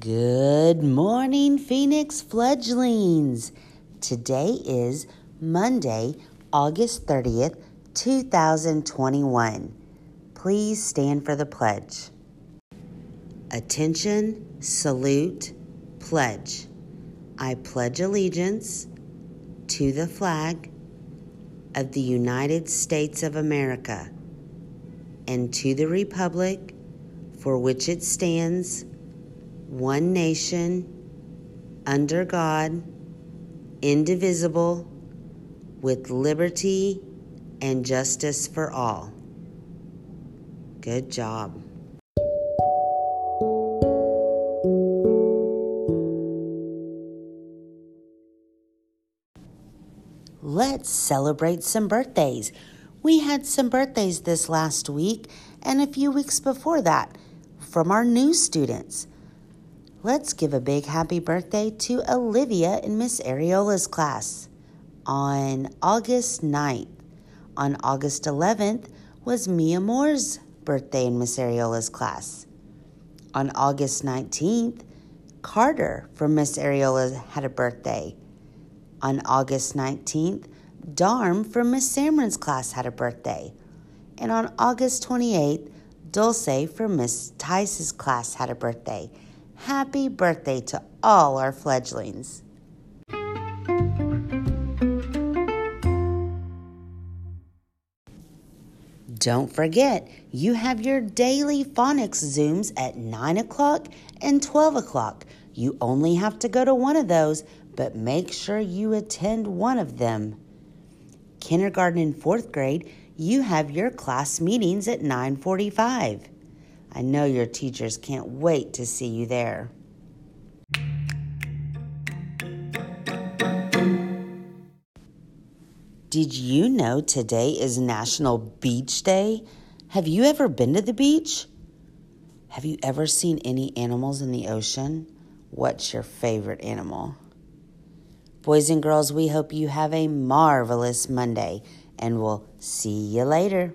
Good morning, Phoenix fledglings. Today is Monday, August 30th, 2021. Please stand for the pledge. Attention, salute, pledge. I pledge allegiance to the flag of the United States of America and to the republic for which it stands one nation, under God, indivisible, with liberty and justice for all. Good job. Let's celebrate some birthdays. We had some birthdays this last week and a few weeks before that from our new students. Let's give a big happy birthday to Olivia in Miss Ariola's class on August 9th. On August 11th was Mia Moore's birthday in Miss Ariola's class. On August 19th, Carter from Miss Ariola had a birthday. On August 19th, Darm from Miss Samron's class had a birthday. And on August 28th, Dulce from Miss Tice's class had a birthday. Happy birthday to all our fledglings. Don't forget, you have your daily phonics Zooms at 9 o'clock and 12 o'clock. You only have to go to one of those, but make sure you attend one of them. Kindergarten and fourth grade, you have your class meetings at 945. I know your teachers can't wait to see you there. Did you know today is National Beach Day? Have you ever been to the beach? Have you ever seen any animals in the ocean? What's your favorite animal? Boys and girls, we hope you have a marvelous Monday, and we'll see you later.